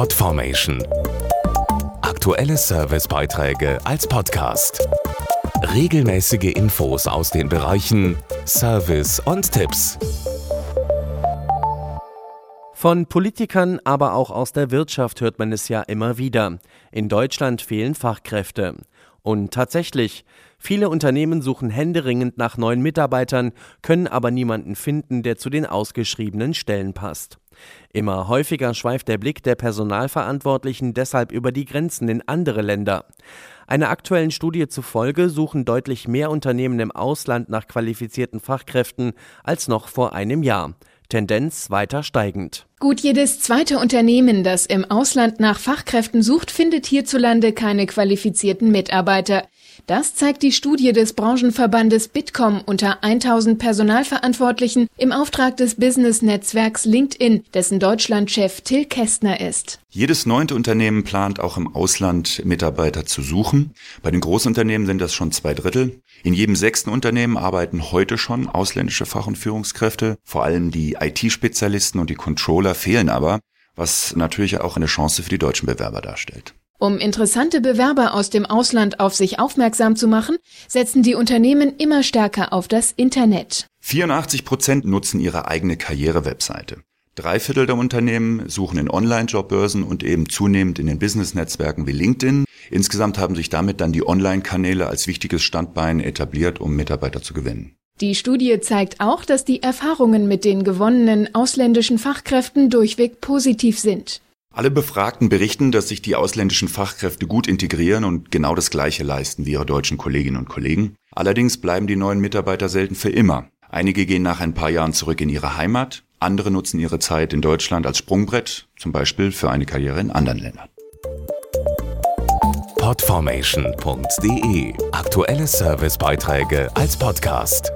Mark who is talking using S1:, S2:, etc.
S1: Podformation. Aktuelle Servicebeiträge als Podcast. Regelmäßige Infos aus den Bereichen Service und Tipps.
S2: Von Politikern, aber auch aus der Wirtschaft hört man es ja immer wieder. In Deutschland fehlen Fachkräfte. Und tatsächlich, viele Unternehmen suchen händeringend nach neuen Mitarbeitern, können aber niemanden finden, der zu den ausgeschriebenen Stellen passt. Immer häufiger schweift der Blick der Personalverantwortlichen deshalb über die Grenzen in andere Länder. Einer aktuellen Studie zufolge suchen deutlich mehr Unternehmen im Ausland nach qualifizierten Fachkräften als noch vor einem Jahr. Tendenz weiter steigend.
S3: Gut jedes zweite Unternehmen, das im Ausland nach Fachkräften sucht, findet hierzulande keine qualifizierten Mitarbeiter. Das zeigt die Studie des Branchenverbandes Bitkom unter 1000 Personalverantwortlichen im Auftrag des Business-Netzwerks LinkedIn, dessen Deutschlandchef Till Kästner ist.
S4: Jedes neunte Unternehmen plant auch im Ausland Mitarbeiter zu suchen. Bei den Großunternehmen sind das schon zwei Drittel. In jedem sechsten Unternehmen arbeiten heute schon ausländische Fach- und Führungskräfte. Vor allem die IT-Spezialisten und die Controller fehlen aber, was natürlich auch eine Chance für die deutschen Bewerber darstellt.
S3: Um interessante Bewerber aus dem Ausland auf sich aufmerksam zu machen, setzen die Unternehmen immer stärker auf das Internet.
S4: 84 Prozent nutzen ihre eigene Karrierewebseite. Drei Viertel der Unternehmen suchen in Online-Jobbörsen und eben zunehmend in den Business-Netzwerken wie LinkedIn. Insgesamt haben sich damit dann die Online-Kanäle als wichtiges Standbein etabliert, um Mitarbeiter zu gewinnen.
S3: Die Studie zeigt auch, dass die Erfahrungen mit den gewonnenen ausländischen Fachkräften durchweg positiv sind.
S4: Alle Befragten berichten, dass sich die ausländischen Fachkräfte gut integrieren und genau das Gleiche leisten wie ihre deutschen Kolleginnen und Kollegen. Allerdings bleiben die neuen Mitarbeiter selten für immer. Einige gehen nach ein paar Jahren zurück in ihre Heimat, andere nutzen ihre Zeit in Deutschland als Sprungbrett, zum Beispiel für eine Karriere in anderen Ländern.
S1: Podformation.de Aktuelle Servicebeiträge als Podcast.